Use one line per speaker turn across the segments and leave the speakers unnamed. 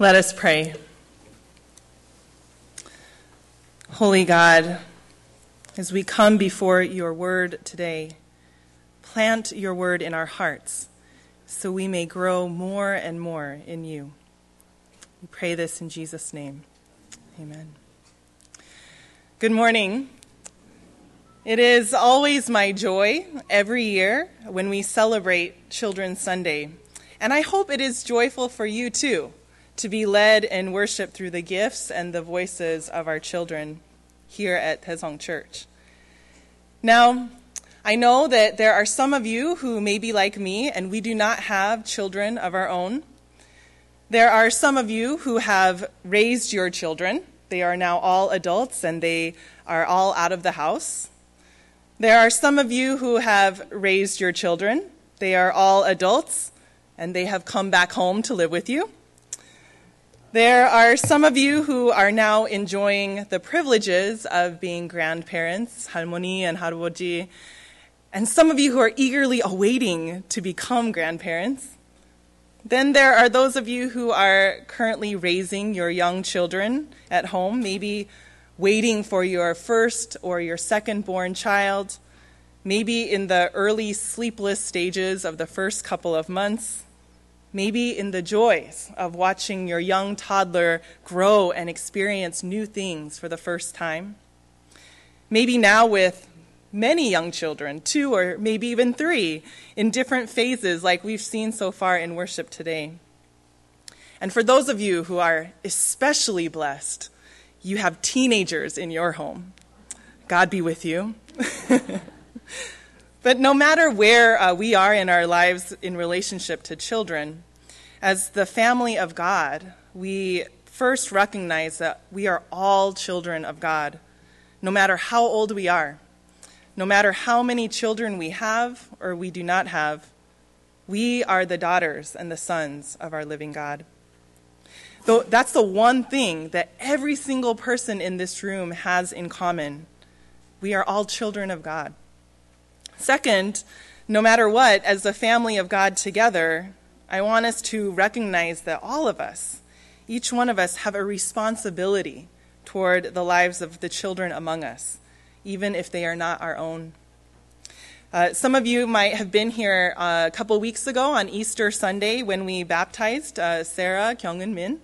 Let us pray. Holy God, as we come before your word today, plant your word in our hearts so we may grow more and more in you. We pray this in Jesus' name. Amen. Good morning. It is always my joy every year when we celebrate Children's Sunday. And I hope it is joyful for you too to be led in worship through the gifts and the voices of our children here at Taesong Church. Now, I know that there are some of you who may be like me and we do not have children of our own. There are some of you who have raised your children. They are now all adults and they are all out of the house. There are some of you who have raised your children. They are all adults and they have come back home to live with you. There are some of you who are now enjoying the privileges of being grandparents, 할머니 and 할아버지, and some of you who are eagerly awaiting to become grandparents. Then there are those of you who are currently raising your young children at home, maybe waiting for your first or your second born child, maybe in the early sleepless stages of the first couple of months maybe in the joys of watching your young toddler grow and experience new things for the first time. Maybe now with many young children, two or maybe even three, in different phases like we've seen so far in worship today. And for those of you who are especially blessed, you have teenagers in your home. God be with you. But no matter where uh, we are in our lives in relationship to children, as the family of God, we first recognize that we are all children of God, no matter how old we are, no matter how many children we have or we do not have. We are the daughters and the sons of our living God. Though that's the one thing that every single person in this room has in common. We are all children of God. Second, no matter what, as the family of God together, I want us to recognize that all of us, each one of us, have a responsibility toward the lives of the children among us, even if they are not our own. Uh, some of you might have been here uh, a couple weeks ago on Easter Sunday when we baptized uh, Sarah Kyung Min.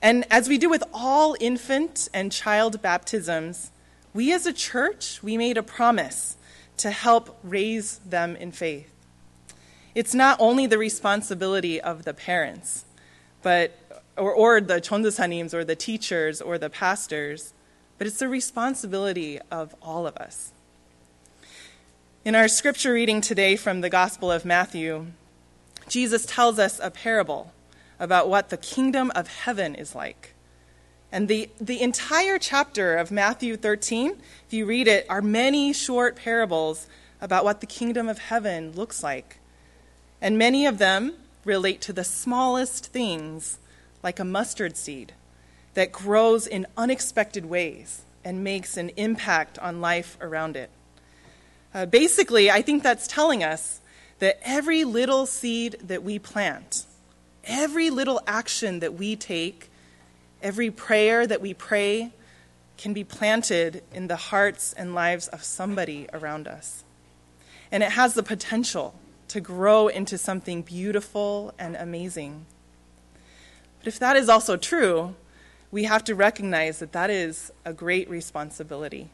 And as we do with all infant and child baptisms, we as a church, we made a promise to help raise them in faith. It's not only the responsibility of the parents, but or, or the chondosanims or the teachers or the pastors, but it's the responsibility of all of us. In our scripture reading today from the Gospel of Matthew, Jesus tells us a parable about what the kingdom of heaven is like. And the, the entire chapter of Matthew 13, if you read it, are many short parables about what the kingdom of heaven looks like. And many of them relate to the smallest things, like a mustard seed, that grows in unexpected ways and makes an impact on life around it. Uh, basically, I think that's telling us that every little seed that we plant, every little action that we take, Every prayer that we pray can be planted in the hearts and lives of somebody around us. And it has the potential to grow into something beautiful and amazing. But if that is also true, we have to recognize that that is a great responsibility.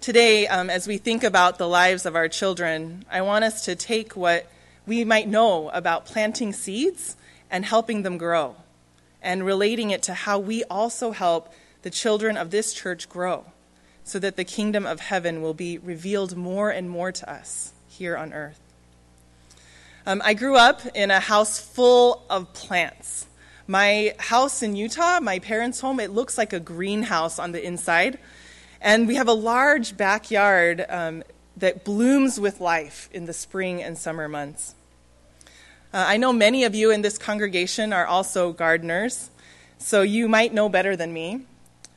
Today, um, as we think about the lives of our children, I want us to take what we might know about planting seeds and helping them grow and relating it to how we also help the children of this church grow so that the kingdom of heaven will be revealed more and more to us here on earth. Um, I grew up in a house full of plants. My house in Utah, my parents' home, it looks like a greenhouse on the inside. And we have a large backyard um, that blooms with life in the spring and summer months. Uh, I know many of you in this congregation are also gardeners, so you might know better than me.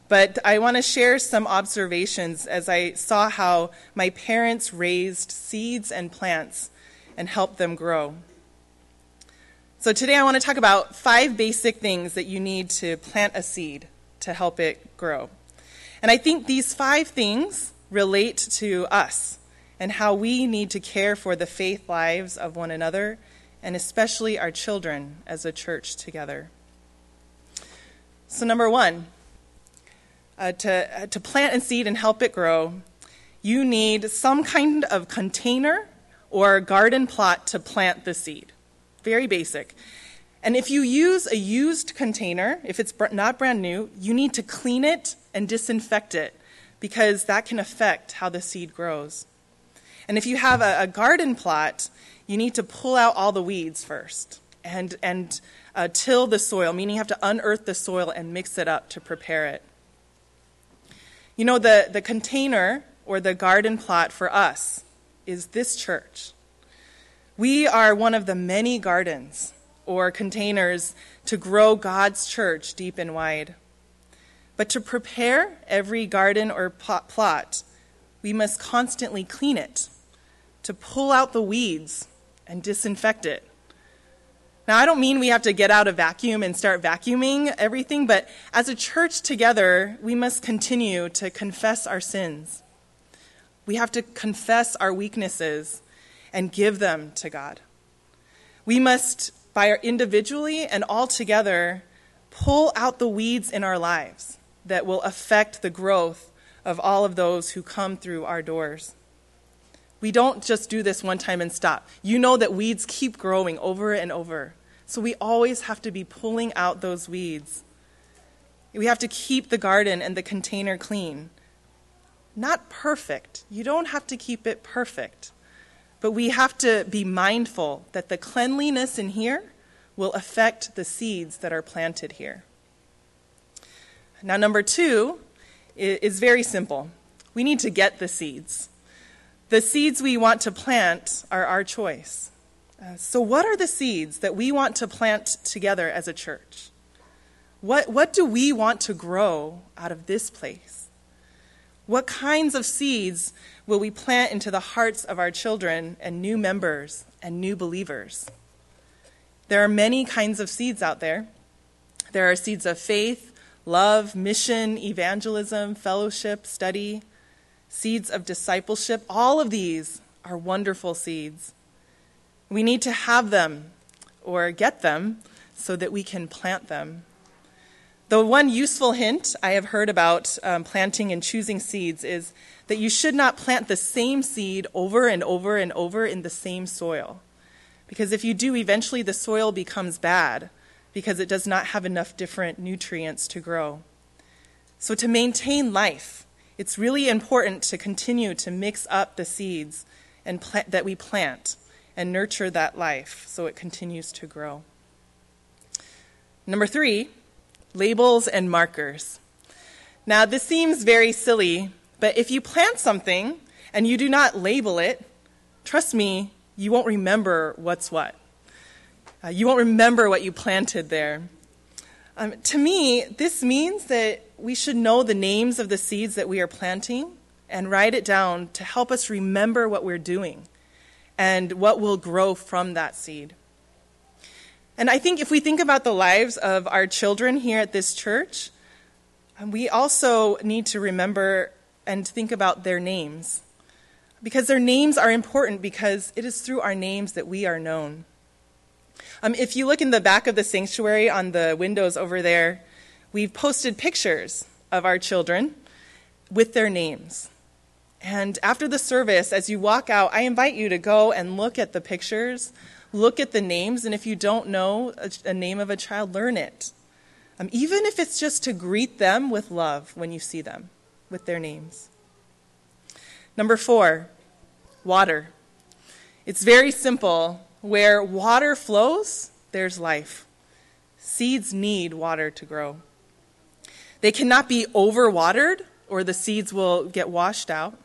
But I want to share some observations as I saw how my parents raised seeds and plants and helped them grow. So today I want to talk about five basic things that you need to plant a seed to help it grow. And I think these five things relate to us and how we need to care for the faith lives of one another and especially our children as a church together. So, number one, uh, to, uh, to plant a seed and help it grow, you need some kind of container or garden plot to plant the seed. Very basic. And if you use a used container, if it's not brand new, you need to clean it and disinfect it because that can affect how the seed grows. And if you have a, a garden plot, you need to pull out all the weeds first and, and uh, till the soil, meaning you have to unearth the soil and mix it up to prepare it. You know, the, the container or the garden plot for us is this church. We are one of the many gardens or containers to grow God's church deep and wide. But to prepare every garden or plot, we must constantly clean it, to pull out the weeds and disinfect it. Now, I don't mean we have to get out a vacuum and start vacuuming everything, but as a church together, we must continue to confess our sins. We have to confess our weaknesses and give them to God. We must, by our individually and all together, pull out the weeds in our lives that will affect the growth of all of those who come through our doors. We don't just do this one time and stop. You know that weeds keep growing over and over. So we always have to be pulling out those weeds. We have to keep the garden and the container clean. Not perfect. You don't have to keep it perfect. But we have to be mindful that the cleanliness in here will affect the seeds that are planted here. Now, number two is very simple. We need to get the seeds. The seeds we want to plant are our choice. Uh, so, what are the seeds that we want to plant together as a church? What, what do we want to grow out of this place? What kinds of seeds will we plant into the hearts of our children and new members and new believers? There are many kinds of seeds out there. There are seeds of faith, love, mission, evangelism, fellowship, study seeds of discipleship. All of these are wonderful seeds. We need to have them or get them so that we can plant them. The one useful hint I have heard about um, planting and choosing seeds is that you should not plant the same seed over and over and over in the same soil. Because if you do, eventually the soil becomes bad because it does not have enough different nutrients to grow. So, to maintain life, it's really important to continue to mix up the seeds and that we plant and nurture that life so it continues to grow. Number three, labels and markers. Now, this seems very silly, but if you plant something and you do not label it, trust me, you won't remember what's what. Uh, you won't remember what you planted there. Um, to me, this means that we should know the names of the seeds that we are planting and write it down to help us remember what we're doing and what will grow from that seed. And I think if we think about the lives of our children here at this church, um, we also need to remember and think about their names. Because their names are important because it is through our names that we are known. Um, if you look in the back of the sanctuary on the windows over there, we've posted pictures of our children with their names. And after the service, as you walk out, I invite you to go and look at the pictures, look at the names, and if you don't know a, a name of a child, learn it. Um, even if it's just to greet them with love when you see them with their names. Number four, water. It's very simple where water flows, there's life. Seeds need water to grow. They cannot be overwatered, or the seeds will get washed out.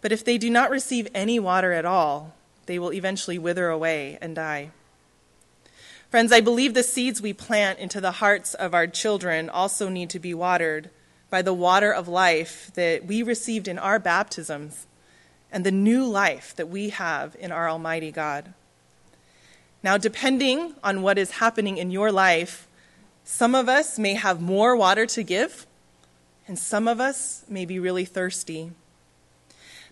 But if they do not receive any water at all, they will eventually wither away and die. Friends, I believe the seeds we plant into the hearts of our children also need to be watered by the water of life that we received in our baptisms and the new life that we have in our Almighty God. Now, depending on what is happening in your life, some of us may have more water to give, and some of us may be really thirsty.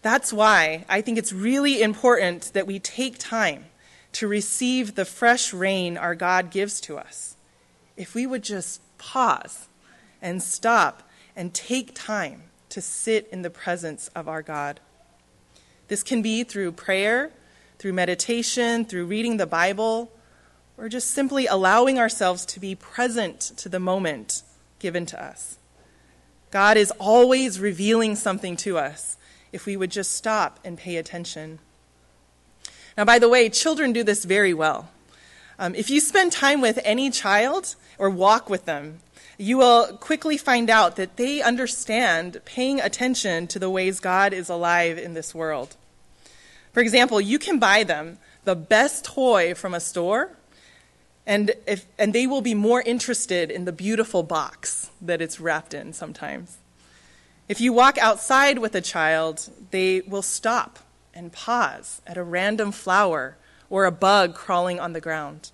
That's why I think it's really important that we take time to receive the fresh rain our God gives to us. If we would just pause and stop and take time to sit in the presence of our God. This can be through prayer, through meditation, through reading the Bible, or just simply allowing ourselves to be present to the moment given to us. God is always revealing something to us if we would just stop and pay attention. Now, by the way, children do this very well. Um, if you spend time with any child or walk with them, you will quickly find out that they understand paying attention to the ways God is alive in this world. For example, you can buy them the best toy from a store, and, if, and they will be more interested in the beautiful box that it's wrapped in sometimes. If you walk outside with a child, they will stop and pause at a random flower or a bug crawling on the ground.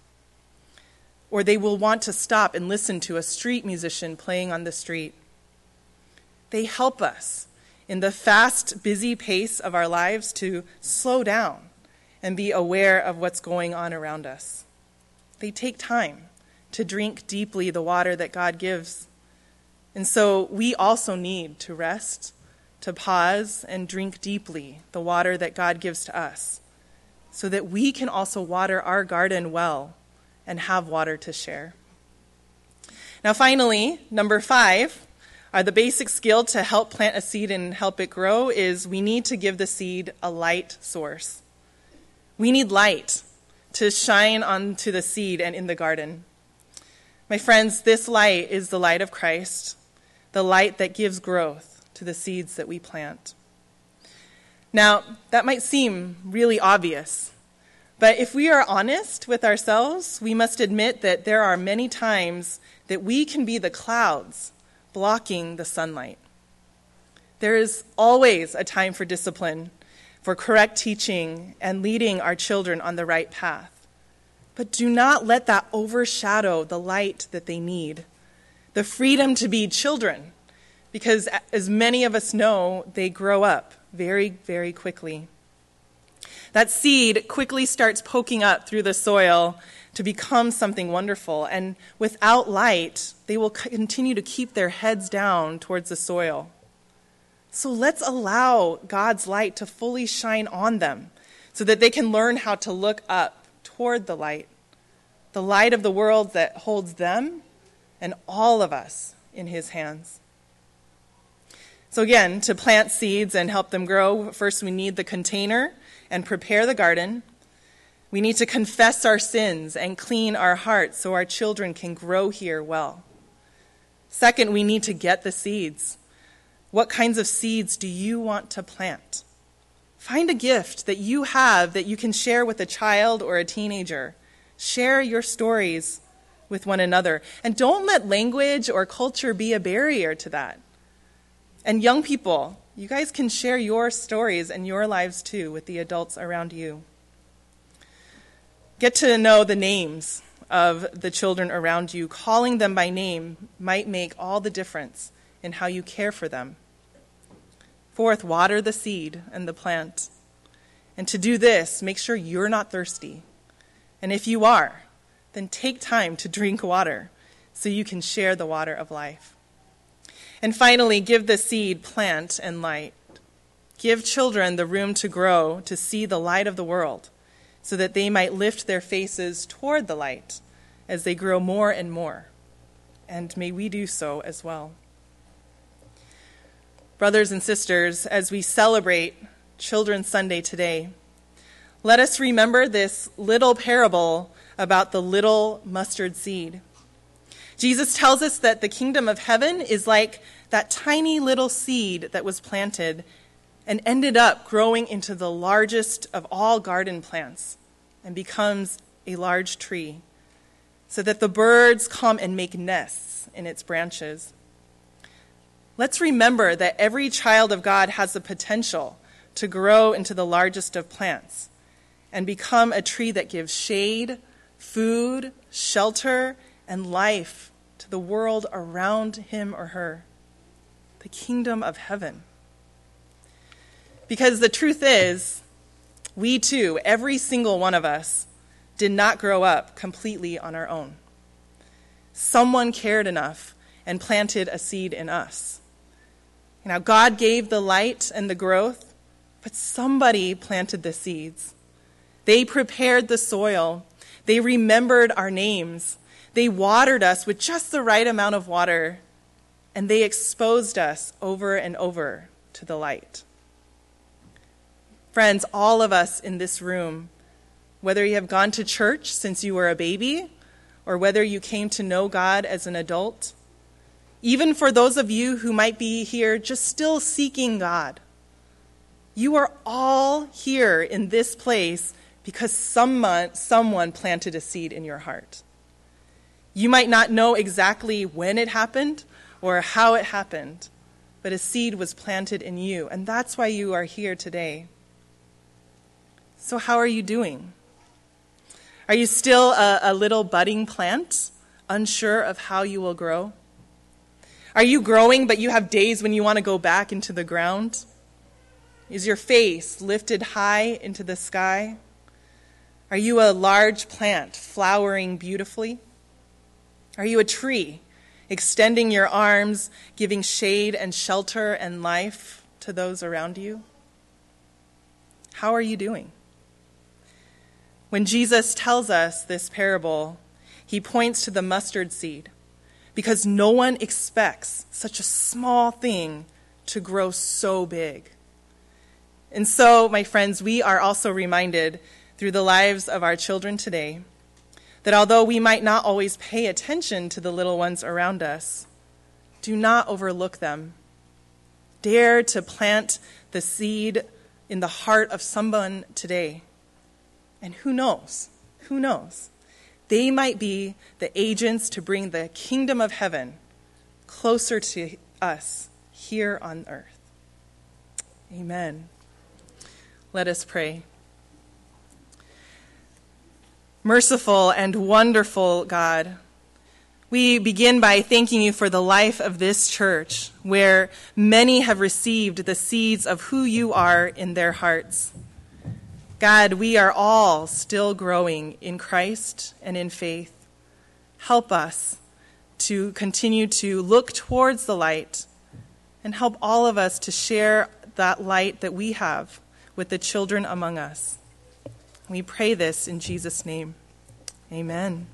Or they will want to stop and listen to a street musician playing on the street. They help us in the fast, busy pace of our lives to slow down and be aware of what's going on around us. They take time to drink deeply the water that God gives. And so we also need to rest to pause and drink deeply the water that God gives to us, so that we can also water our garden well and have water to share. Now, finally, number five, are the basic skill to help plant a seed and help it grow is we need to give the seed a light source. We need light to shine onto the seed and in the garden. My friends, this light is the light of Christ, the light that gives growth to the seeds that we plant. Now, that might seem really obvious, but if we are honest with ourselves, we must admit that there are many times that we can be the clouds blocking the sunlight. There is always a time for discipline, for correct teaching, and leading our children on the right path. But do not let that overshadow the light that they need the freedom to be children because, as many of us know, they grow up very, very quickly. That seed quickly starts poking up through the soil to become something wonderful, and without light, they will continue to keep their heads down towards the soil. So let's allow God's light to fully shine on them so that they can learn how to look up toward the light, the light of the world that holds them and all of us in His hands. So, again, to plant seeds and help them grow, first we need the container and prepare the garden. We need to confess our sins and clean our hearts so our children can grow here well. Second, we need to get the seeds. What kinds of seeds do you want to plant? Find a gift that you have that you can share with a child or a teenager. Share your stories with one another. And don't let language or culture be a barrier to that. And young people, you guys can share your stories and your lives too with the adults around you. Get to know the names of the children around you. Calling them by name might make all the difference in how you care for them. Fourth, water the seed and the plant. And to do this, make sure you're not thirsty. And if you are, then take time to drink water so you can share the water of life. And finally, give the seed plant and light. Give children the room to grow, to see the light of the world, so that they might lift their faces toward the light as they grow more and more. And may we do so as well. Brothers and sisters, as we celebrate Children's Sunday today, let us remember this little parable about the little mustard seed. Jesus tells us that the kingdom of heaven is like that tiny little seed that was planted and ended up growing into the largest of all garden plants and becomes a large tree, so that the birds come and make nests in its branches. Let's remember that every child of God has the potential to grow into the largest of plants. and become a tree that gives shade, food, shelter, and life to the world around him or her, the kingdom of heaven. Because the truth is, we too, every single one of us, did not grow up completely on our own. Someone cared enough and planted a seed in us. Now, God gave the light and the growth, but somebody planted the seeds. They prepared the soil. They remembered our names. They watered us with just the right amount of water, and they exposed us over and over to the light. Friends, all of us in this room, whether you have gone to church since you were a baby or whether you came to know God as an adult, even for those of you who might be here just still seeking God, you are all here in this place because someone, someone planted a seed in your heart. You might not know exactly when it happened or how it happened, but a seed was planted in you, and that's why you are here today. So, how are you doing? Are you still a, a little budding plant, unsure of how you will grow? Are you growing, but you have days when you want to go back into the ground? Is your face lifted high into the sky? Are you a large plant flowering beautifully? Are you a tree extending your arms, giving shade and shelter and life to those around you? How are you doing? When Jesus tells us this parable, he points to the mustard seed because no one expects such a small thing to grow so big. And so, my friends, we are also reminded through the lives of our children today that although we might not always pay attention to the little ones around us, do not overlook them. Dare to plant the seed in the heart of someone today. And who knows? Who knows? They might be the agents to bring the kingdom of heaven closer to us here on earth. Amen. Let us pray. Merciful and wonderful God, we begin by thanking you for the life of this church, where many have received the seeds of who you are in their hearts. God, we are all still growing in Christ and in faith. Help us to continue to look towards the light and help all of us to share that light that we have with the children among us. We pray this in Jesus' name. Amen.